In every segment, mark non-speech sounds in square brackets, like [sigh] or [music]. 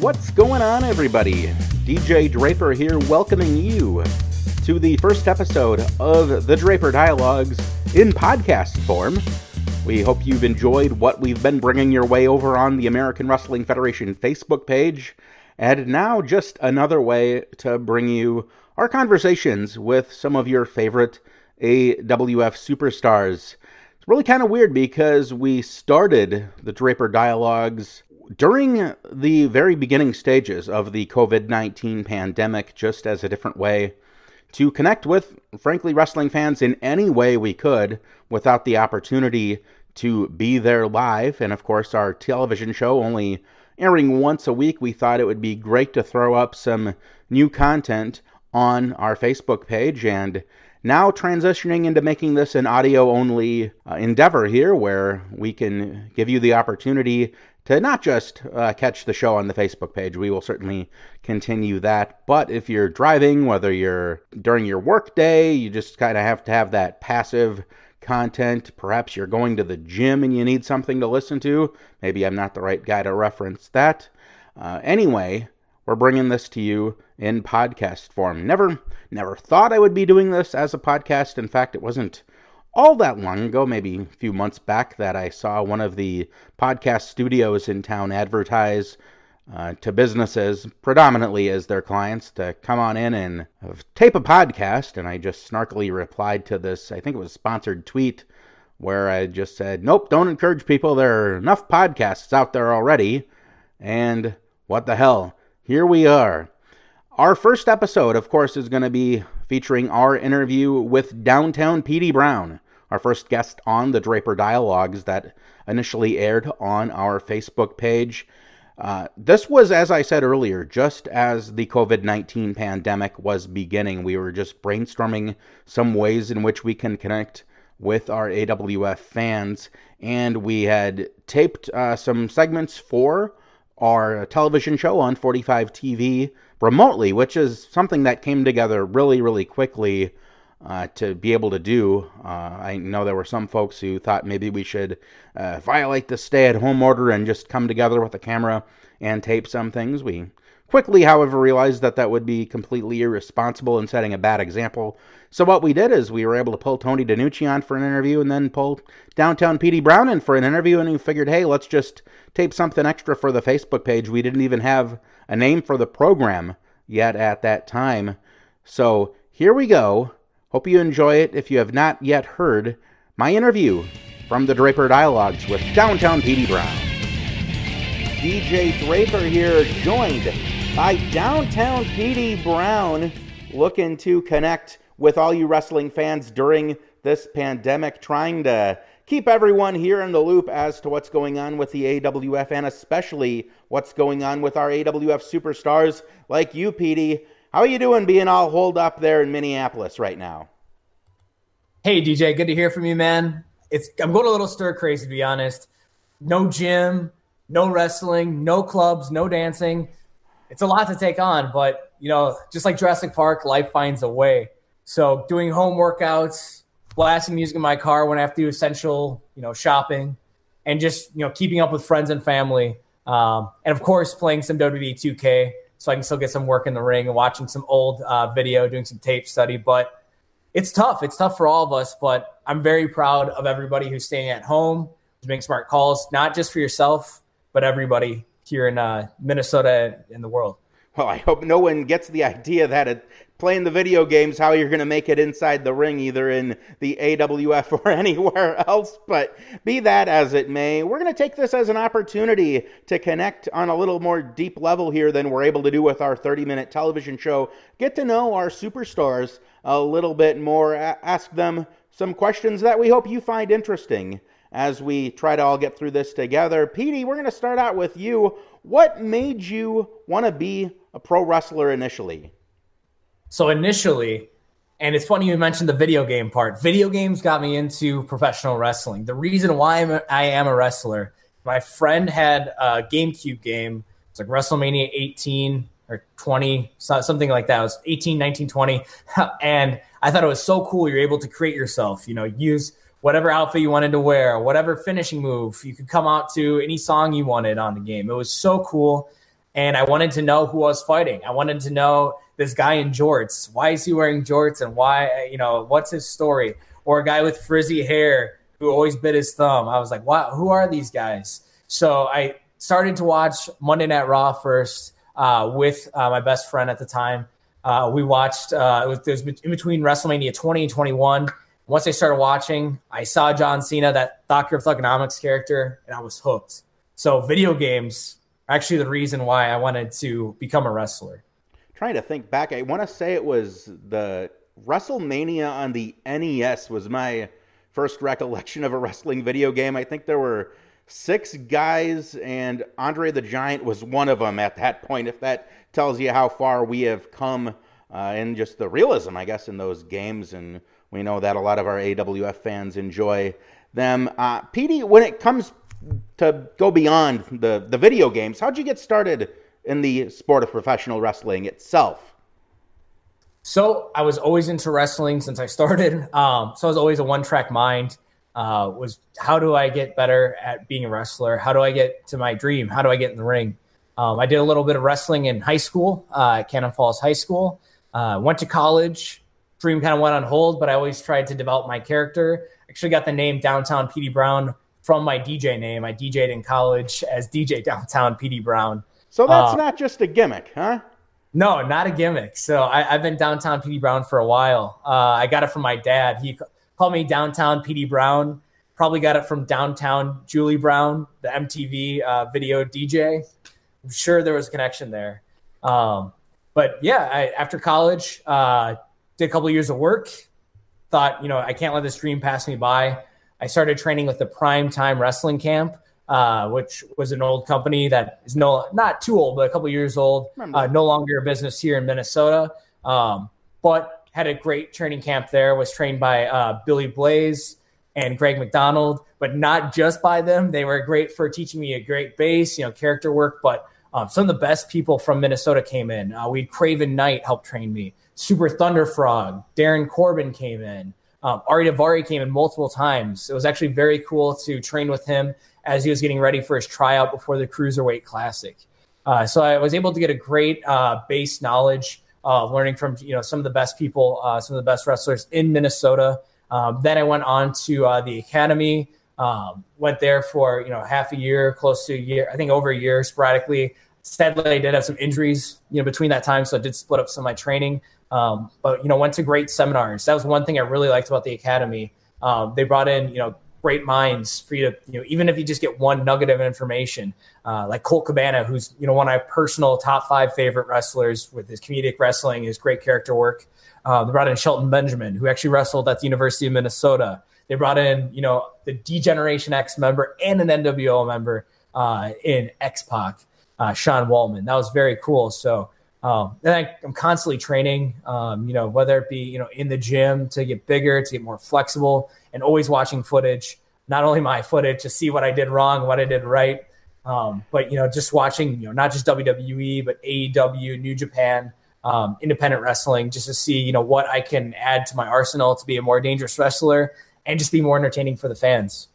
What's going on, everybody? DJ Draper here, welcoming you to the first episode of the Draper Dialogues in podcast form. We hope you've enjoyed what we've been bringing your way over on the American Wrestling Federation Facebook page, and now just another way to bring you our conversations with some of your favorite AWF superstars. It's really kind of weird because we started the Draper Dialogues during the very beginning stages of the COVID 19 pandemic, just as a different way to connect with, frankly, wrestling fans in any way we could without the opportunity to be there live. And of course, our television show only airing once a week, we thought it would be great to throw up some new content on our Facebook page. And now transitioning into making this an audio only uh, endeavor here where we can give you the opportunity to not just uh, catch the show on the Facebook page. We will certainly continue that. But if you're driving, whether you're during your work day, you just kind of have to have that passive content. Perhaps you're going to the gym and you need something to listen to. Maybe I'm not the right guy to reference that. Uh, anyway, we're bringing this to you in podcast form. Never, never thought I would be doing this as a podcast. In fact, it wasn't all that long ago, maybe a few months back, that I saw one of the podcast studios in town advertise uh, to businesses, predominantly as their clients, to come on in and tape a podcast. And I just snarkily replied to this, I think it was a sponsored tweet, where I just said, Nope, don't encourage people. There are enough podcasts out there already. And what the hell? Here we are. Our first episode, of course, is going to be featuring our interview with Downtown Petey Brown, our first guest on the Draper Dialogues that initially aired on our Facebook page. Uh, this was, as I said earlier, just as the COVID 19 pandemic was beginning. We were just brainstorming some ways in which we can connect with our AWF fans, and we had taped uh, some segments for our television show on 45 TV remotely, which is something that came together really, really quickly uh, to be able to do. Uh, I know there were some folks who thought maybe we should uh, violate the stay at home order and just come together with a camera and tape some things. We quickly, however, realized that that would be completely irresponsible and setting a bad example. So what we did is we were able to pull Tony DiNucci on for an interview and then pull Downtown Petey Brown in for an interview, and we figured, hey, let's just tape something extra for the Facebook page. We didn't even have a name for the program yet at that time. So here we go. Hope you enjoy it. If you have not yet heard my interview from the Draper Dialogues with Downtown Petey Brown. DJ Draper here, joined by Downtown Petey Brown, looking to connect with all you wrestling fans during this pandemic, trying to keep everyone here in the loop as to what's going on with the AWF and especially what's going on with our AWF superstars like you, Petey. How are you doing being all holed up there in Minneapolis right now? Hey, DJ, good to hear from you, man. It's I'm going a little stir crazy to be honest. No gym, no wrestling, no clubs, no dancing. It's a lot to take on, but you know, just like Jurassic Park, life finds a way. So doing home workouts, blasting music in my car when I have to do essential, you know, shopping, and just you know keeping up with friends and family, um, and of course playing some WWE 2K so I can still get some work in the ring and watching some old uh, video, doing some tape study. But it's tough. It's tough for all of us. But I'm very proud of everybody who's staying at home, who's making smart calls, not just for yourself, but everybody here in uh, Minnesota and the world. Well, I hope no one gets the idea that it, playing the video games how you're going to make it inside the ring, either in the AWF [laughs] or anywhere else. But be that as it may, we're going to take this as an opportunity to connect on a little more deep level here than we're able to do with our 30 minute television show. Get to know our superstars a little bit more, ask them some questions that we hope you find interesting as we try to all get through this together. Petey, we're going to start out with you. What made you want to be a pro wrestler initially? So initially, and it's funny you mentioned the video game part. Video games got me into professional wrestling. The reason why I'm am a wrestler, my friend had a GameCube game. It's like WrestleMania 18 or 20, something like that. It was 18, 19, 20. [laughs] And I thought it was so cool. You're able to create yourself, you know, use whatever outfit you wanted to wear, whatever finishing move. You could come out to any song you wanted on the game. It was so cool. and I wanted to know who I was fighting. I wanted to know this guy in jorts. Why is he wearing jorts, and why you know what's his story? Or a guy with frizzy hair who always bit his thumb. I was like, wow, who are these guys? So I started to watch Monday Night Raw first uh, with uh, my best friend at the time. Uh, we watched uh, it was, it was in between WrestleMania 20 and 21. Once I started watching, I saw John Cena, that Doctor of Thuganomics character, and I was hooked. So video games are actually the reason why I wanted to become a wrestler. Trying to think back, I want to say it was the WrestleMania on the NES was my first recollection of a wrestling video game. I think there were six guys, and Andre the Giant was one of them at that point. If that tells you how far we have come uh, in just the realism, I guess, in those games, and we know that a lot of our AWF fans enjoy them. Uh, when it comes to go beyond the, the video games, how'd you get started in the sport of professional wrestling itself? So I was always into wrestling since I started. Um, so I was always a one track mind uh, was how do I get better at being a wrestler? How do I get to my dream? How do I get in the ring? Um, I did a little bit of wrestling in high school uh, at Cannon Falls High School. Uh, went to college. Dream kind of went on hold, but I always tried to develop my character. Actually, got the name Downtown PD Brown from my DJ name. I DJed in college as DJ [laughs] Downtown PD Brown. So that's uh, not just a gimmick, huh? No, not a gimmick. So I, have been Downtown PD Brown for a while. Uh, I got it from my dad. He called me Downtown PD Brown. Probably got it from Downtown Julie Brown, the MTV uh, video DJ. I'm sure there was a connection there. Um, but yeah, I, after college, uh, did a couple of years of work. Thought, you know, I can't let this dream pass me by. I started training with the Prime Time Wrestling Camp, uh, which was an old company that is no not too old, but a couple years old. Uh, no longer a business here in Minnesota. Um, but had a great training camp there. Was trained by uh, Billy Blaze and Greg McDonald, but not just by them. They were great for teaching me a great base, you know, character work. But um, some of the best people from Minnesota came in. Uh, we had Craven Knight help train me. Super Thunder Frog, Darren Corbin came in. Um, Ari Daivari came in multiple times. It was actually very cool to train with him as he was getting ready for his tryout before the Cruiserweight Classic. Uh, so I was able to get a great uh, base knowledge learning from you know some of the best people, uh, some of the best wrestlers in Minnesota. Um, then I went on to uh, the academy. Um, went there for you know half a year, close to a year, I think over a year, sporadically. Sadly, I did have some injuries, you know, between that time, so I did split up some of my training. Um, but you know, went to great seminars. That was one thing I really liked about the academy. Um, they brought in you know great minds for you to, you know, even if you just get one nugget of information, uh, like Colt Cabana, who's, you know, one of my personal top five favorite wrestlers with his comedic wrestling, his great character work. Uh, they brought in Shelton Benjamin, who actually wrestled at the University of Minnesota. They brought in, you know, the D-Generation X member and an NWO member uh, in X Pac, uh, Sean Waltman. That was very cool. So, um, and I, am constantly training, um, you know, whether it be, you know, in the gym to get bigger, to get more flexible, and always watching footage, not only my footage to see what I did wrong, what I did right, um, but, you know, just watching, you know, not just WWE, but AEW, New Japan, um, independent wrestling, just to see, you know, what I can add to my arsenal to be a more dangerous wrestler and just be more entertaining for the fans.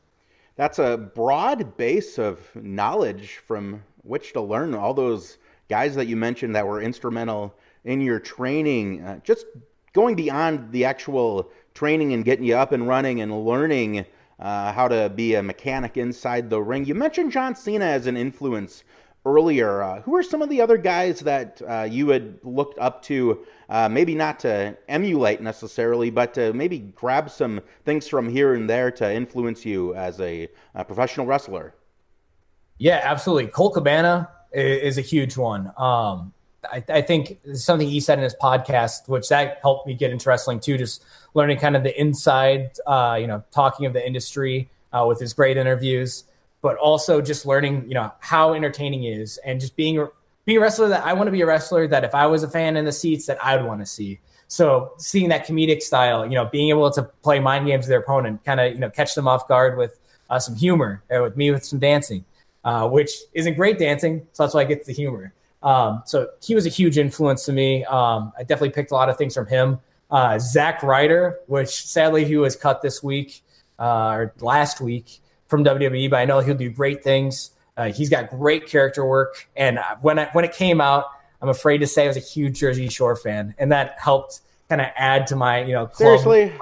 That's a broad base of knowledge from which to learn all those guys that you mentioned that were instrumental in your training, uh, just going beyond the actual training and getting you up and running and learning uh, how to be a mechanic inside the ring. You mentioned John Cena as an influence earlier. Uh, who are some of the other guys that uh, you had looked up to, uh, maybe not to emulate necessarily, but to maybe grab some things from here and there to influence you as a, a professional wrestler? Yeah, absolutely. Colt Cabana is a huge one. Um, I, I, think something he said in his podcast, which that helped me get into wrestling too, just learning kind of the inside, uh, you know, talking of the industry uh, with his great interviews, but also just learning, you know, how entertaining is and just being being a wrestler that I want to be a wrestler that if I was a fan in the seats that I would want to see. So seeing that comedic style, you know, being able to play mind games with their opponent, kind of, you know, catch them off guard with uh, some humor, uh, with me with some dancing uh, which isn't great dancing. So that's why I get the humor. Um, so he was a huge influence to me. Um, I definitely picked a lot of things from him. Uh, Zack Ryder, which sadly he was cut this week uh, or last week from WWE, but I know he'll do great things. Uh, he's got great character work, and when I, when it came out, I'm afraid to say I was a huge Jersey Shore fan, and that helped kind of add to my you know seriously.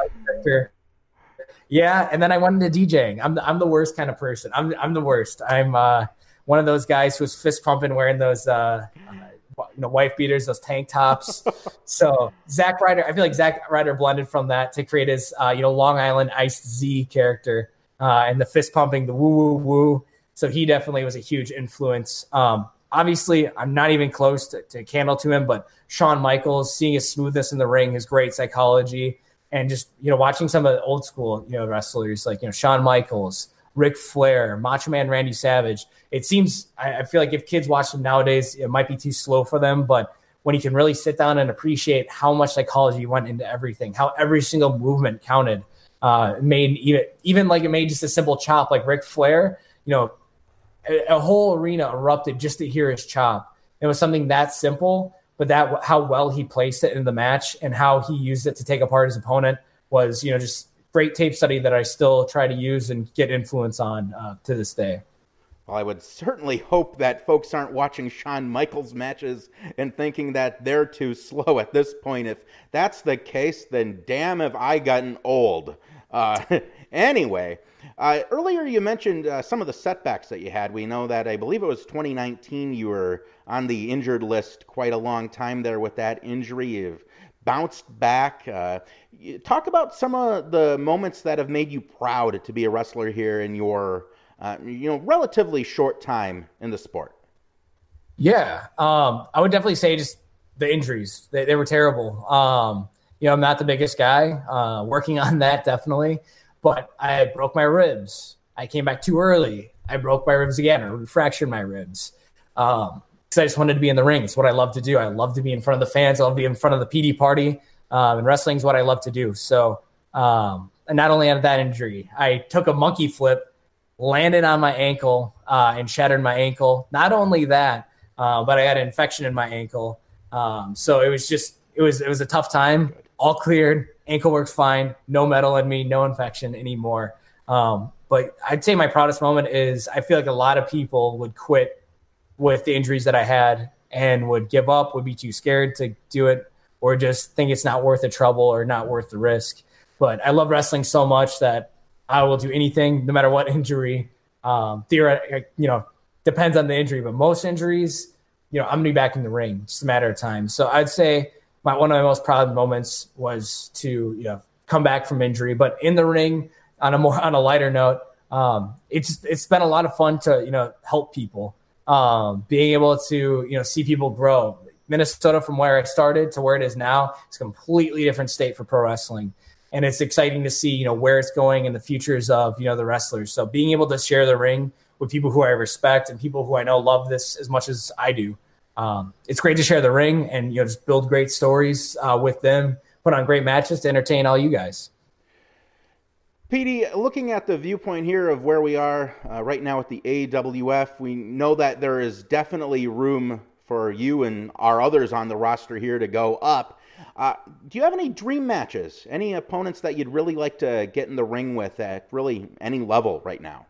Yeah, and then I went into DJing. I'm the, I'm the worst kind of person. I'm I'm the worst. I'm uh, one of those guys who's fist pumping, wearing those uh, you know wife beaters, those tank tops. [laughs] so Zack Ryder, I feel like Zack Ryder blended from that to create his uh, you know Long Island Iced Z character uh, and the fist pumping, the woo woo woo. So he definitely was a huge influence. Um, obviously, I'm not even close to, to candle to him, but Shawn Michaels, seeing his smoothness in the ring, his great psychology, and just you know watching some of the old school you know wrestlers like you know Shawn Michaels, Ric Flair, Macho Man Randy Savage. It seems I, I feel like if kids watch them nowadays, it might be too slow for them, but when you can really sit down and appreciate how much psychology went into everything, how every single movement counted, uh, made even even like it made just a simple chop like Ric Flair, you know, a, a whole arena erupted just to hear his chop. It was something that simple, but that how well he placed it in the match and how he used it to take apart his opponent was, you know, just great tape study that I still try to use and get influence on uh, to this day. Well, I would certainly hope that folks aren't watching Shawn Michaels matches and thinking that they're too [laughs] slow at this point. If that's the case, then damn have I gotten old. Uh, [laughs] anyway, uh, earlier you mentioned uh, some of the setbacks that you had. We know that I believe it was 2019 you were on the injured list quite a long time there with that injury. You've bounced back. Uh, talk about some of the moments that have made you proud to be a wrestler here in your uh, you know relatively short time in the sport. Yeah, um, I would definitely say just the injuries. They, they were terrible. Um, you know, I'm not the biggest guy. Uh, working [laughs] on that definitely, but I broke my ribs. I came back too early. I broke my ribs again or fractured my ribs. Um, because I just wanted to be in the ring. It's what I love to do. I love to be in front of the fans. I love to be in front of the PD party. Um, and wrestling is what I love to do. So, um, and not only had that injury, I took a monkey flip, landed on my ankle, uh, and shattered my ankle. Not only that, uh, but I had an infection in my ankle. Um, so it was just it was it was a tough time. All cleared, ankle works fine, no metal in me, no infection anymore. Um, but I'd say my proudest moment is I feel like a lot of people would quit with the injuries that I had and would give up, would be too scared to do it, or just think it's not worth the trouble or not worth the risk. But I love wrestling so much that I will do anything, no matter what [laughs] injury. Um, theoretically, you know, depends on the injury, but most injuries, you know, I'm gonna be back in the ring. Just a matter of time. So I'd say my one of my most proud moments was to you know come back from injury, but in the ring on a more [laughs] on a lighter note, um, it's it's been a lot of fun to you know help people um, being able to you know see people grow. Minnesota from where I started to where it is now is a completely different state for pro wrestling. And it's exciting to see, you know, where it's going and the futures of, you know, the wrestlers. So being able to share the ring with people who I respect and people who I know love this as much as I do. Um, it's great to share the ring and, you know, just build great stories uh, with them, put on great matches to entertain all you guys. PD, looking at the viewpoint here of where we are uh, right now at the AWF, we know that there is definitely room for you and our others on the roster here to go up. Uh, do you have any dream matches? Any opponents that you'd really like to get in the ring with at really any level right now?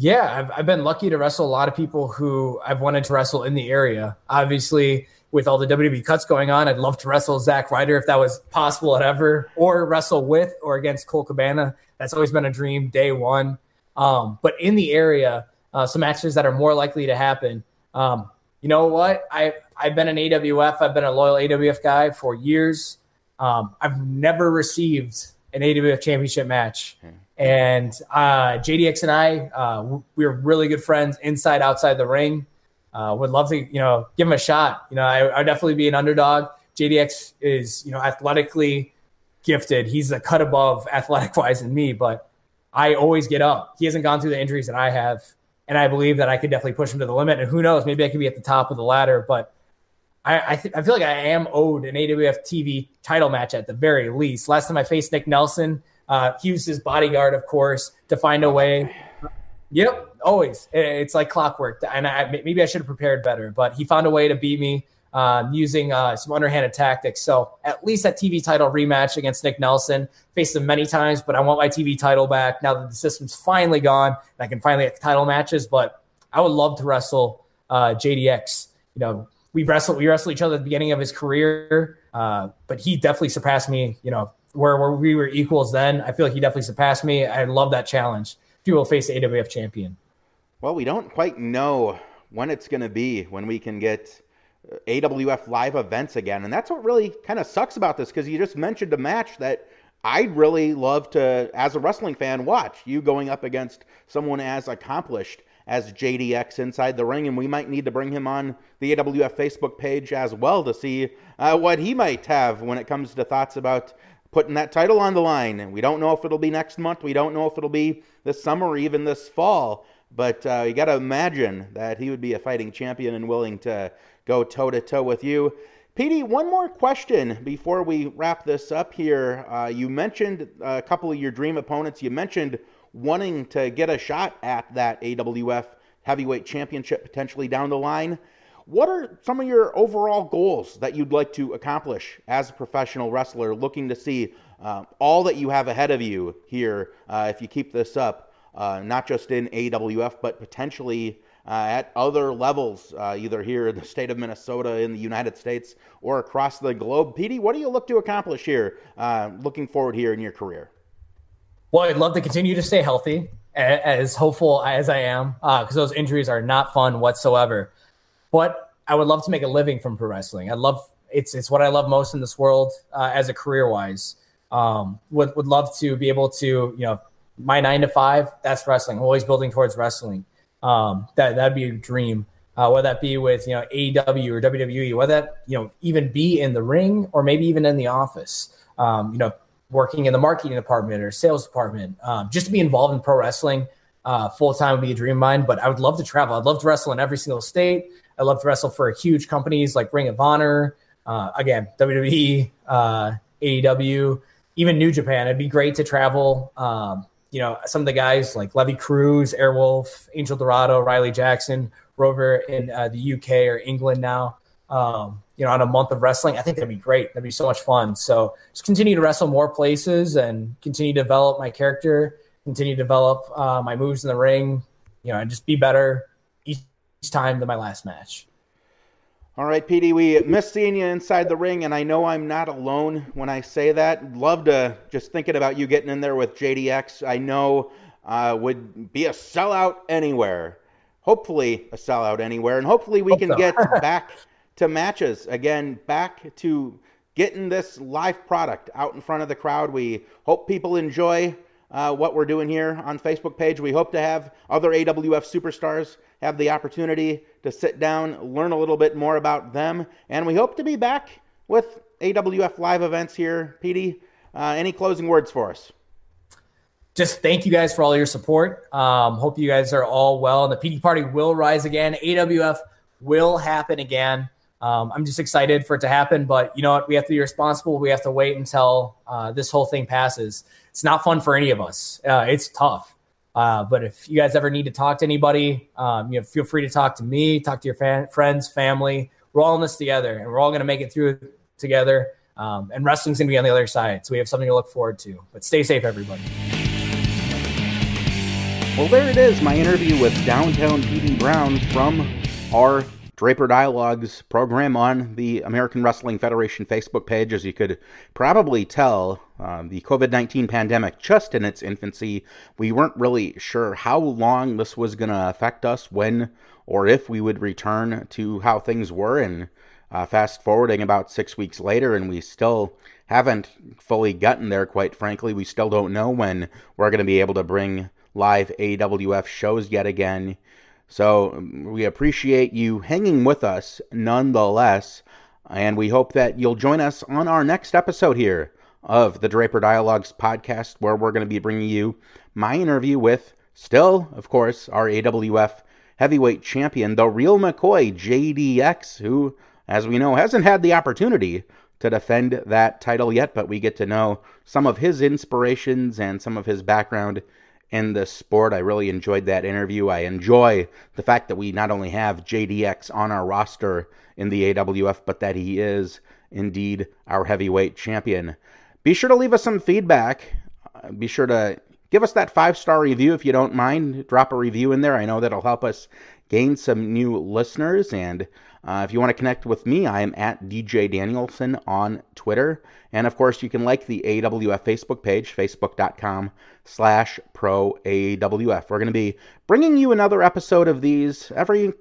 Yeah, I've, I've been lucky to wrestle a lot of people who I've wanted to wrestle in the area. Obviously, with all the WWE cuts going on, I'd love to wrestle Zack Ryder if that was possible at ever, or wrestle with or against Colt Cabana. That's always been a dream, day one. Um, but in the area, uh, some matches that are more likely to happen. Um, you know what? I I've been an AWF. I've been a loyal AWF guy for years. Um, I've never received an AWF championship match. And uh, JDX and I, uh, we are really good friends inside, outside the ring. Uh, would love to, you know, give him a shot. You know, I, would definitely be an underdog. JDX is, you know, athletically gifted. He's a cut above [laughs] athletic wise than me, but I always get up. He hasn't gone through the injuries that I have. And I believe that I could definitely push him to the limit. And who knows, maybe I could be at the top of the ladder. But I, I, th- I feel like I am owed an AWF TV title match at the very least. Last time I faced Nick Nelson, uh, he was his bodyguard, of course, to find a way Yep, always. It's like clockwork. And I, maybe I should have prepared better, but he found a way to beat me. um, using uh, some underhanded tactics. So at least that TV title rematch against Nick Nelson. Faced him many times, but I want my TV title back now that the system's finally gone and I can finally get title matches. But I would love to wrestle uh, JDX. You know, we wrestled we wrestled each other at the beginning of his career, uh, but he definitely surpassed me. You know, where, where we were equals then. I feel like he definitely surpassed me. I love that challenge. Will face the AWF champion. Well, we don't quite know when it's going to be when we can get uh, AWF live events again. And that's what really kind of sucks about this because you just mentioned a match that I'd really love to, as a wrestling fan, watch you going up against someone as accomplished as JDX inside the ring. And we might need to bring him on the AWF Facebook page as well to see uh, what he might have when it comes to thoughts about putting that title on the line. And we don't know if it'll be next month. We don't know if it'll be this summer or even this fall. But uh, you got to imagine that he would be a fighting champion and willing to go toe to toe with you. PD, one more question before we wrap this up here. Uh, you mentioned a couple of your dream opponents. You mentioned wanting to get a shot at that AWF heavyweight championship potentially down the line. What are some of your overall goals that you'd like to accomplish as a professional wrestler, looking to see uh, all that you have ahead of you here uh, if you keep this up, uh, not just in AWF, but potentially uh, at other levels, uh, either here in the state of Minnesota, in the United States, or across the globe? PD, what do you look to accomplish here, uh, looking forward here in your career? Well, I'd love to continue to stay healthy, as hopeful as I am, because those injuries are not fun whatsoever. But I would love to make a living from pro wrestling. I love it's it's what I love most in this world uh, as a career wise. Um, would would love to be able to you know my nine to five that's wrestling. I'm always building towards wrestling. Um, that that'd be a dream. Uh, whether that be with you know AEW or WWE, whether that you know even be in the ring or maybe even in the office. Um, you know, working in the marketing department or sales department, um, just to be involved in pro wrestling uh, full time would be a dream of mine. But I would love to travel. I'd love to wrestle in every single state. I love to wrestle for huge companies like Ring of Honor, uh, again, WWE, uh, AEW, even New Japan. It'd be great to travel. Um, you know, some of the guys like Levy Cruz, Airwolf, Angel Dorado, Riley Jackson, Rover in uh, the UK or England now. Um, you know, on a month of wrestling, I think that'd be great. That'd be so much fun. So just continue to wrestle more places and continue to develop my character, continue to develop uh, my moves in the ring. You know, and just be better time than my last match. All right, PD, we miss seeing you inside the ring, and I know I'm not alone when I say that. Love to just thinking about you getting in there with JDX. I know uh, would be a sellout anywhere. Hopefully, a sellout anywhere, and hopefully we Hope can so. get [laughs] back to matches again, back to getting this live product out in front of the crowd. We hope people enjoy uh, what we're doing here on Facebook page. We hope to have other AWF superstars have the opportunity to sit down, learn a little bit more about them, and we hope to be back with AWF live events here. PD, uh, any closing words for us? Just thank you guys for all your support. Um, hope you guys are all well, and the PD party will rise again. AWF will happen again. Um, I'm just excited for it to happen, but you know what? We have to be responsible. We have to wait until uh, this whole thing passes. It's not fun for any of us. Uh, it's tough. Uh, but if you guys ever need to talk to anybody, um, you know, feel free to talk to me, talk to your fan, friends, family. We're all in this together, and we're all going to make it through together. Um, and wrestling's going to be on the other side, so we have something to look forward to. But stay safe, everybody. Well, there it is, my interview with Downtown PD Brown from our Draper Dialogues program on the American Wrestling Federation Facebook page. As you could probably tell, uh, the COVID 19 pandemic just in its infancy. We weren't really sure how long this was going to affect us, when or if we would return to how things were. And uh, fast forwarding about six weeks later, and we still haven't fully gotten there, quite frankly. We still don't know when we're going to be able to bring live AWF shows yet again. So um, we appreciate you hanging with us nonetheless, and we hope that you'll join us on our next episode here of the Draper Dialogues podcast, where we're going to be bringing you my interview with, still, of course, our AWF heavyweight champion, the real McCoy, JDX, who, as we know, hasn't had the opportunity to defend that title yet, but we get to know some of his inspirations and some of his background in this sport. I really enjoyed that interview. I enjoy the fact that we not only have JDX on our roster in the AWF, but that he is indeed our heavyweight champion. Be sure to leave us some feedback. Uh, be sure to give us that five star review if you don't mind. Drop a review in there. I know that'll help us gain some new listeners. And uh, if you want to connect with me, I am at DJ Danielson on Twitter. And of course, you can like the AWF Facebook page, facebook.com slash pro AWF. We're going to be bringing you another episode of these every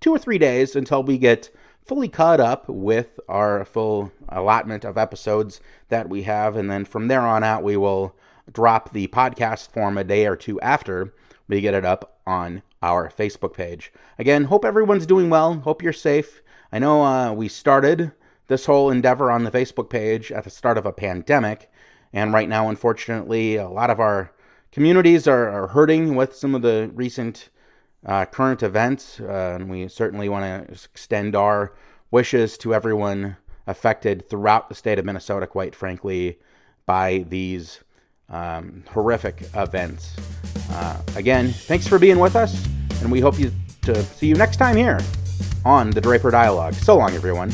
two or three days until we get fully caught up with our full allotment of episodes that we have. And then from there on out, we will drop the podcast form a day or two after we get it up on our Facebook page. Again, hope everyone's doing well. Hope you're safe. I know uh, we started this whole endeavor on the Facebook page at the start of a pandemic. And right now, unfortunately, a lot of our communities are, are hurting with some of the recent uh, current events. Uh, and we certainly want to extend our wishes to everyone affected throughout the state of Minnesota, quite frankly, by these um, horrific events. Uh, again, thanks for being with us, and we hope you to see you next time here on the Draper Dialogue. So long, everyone.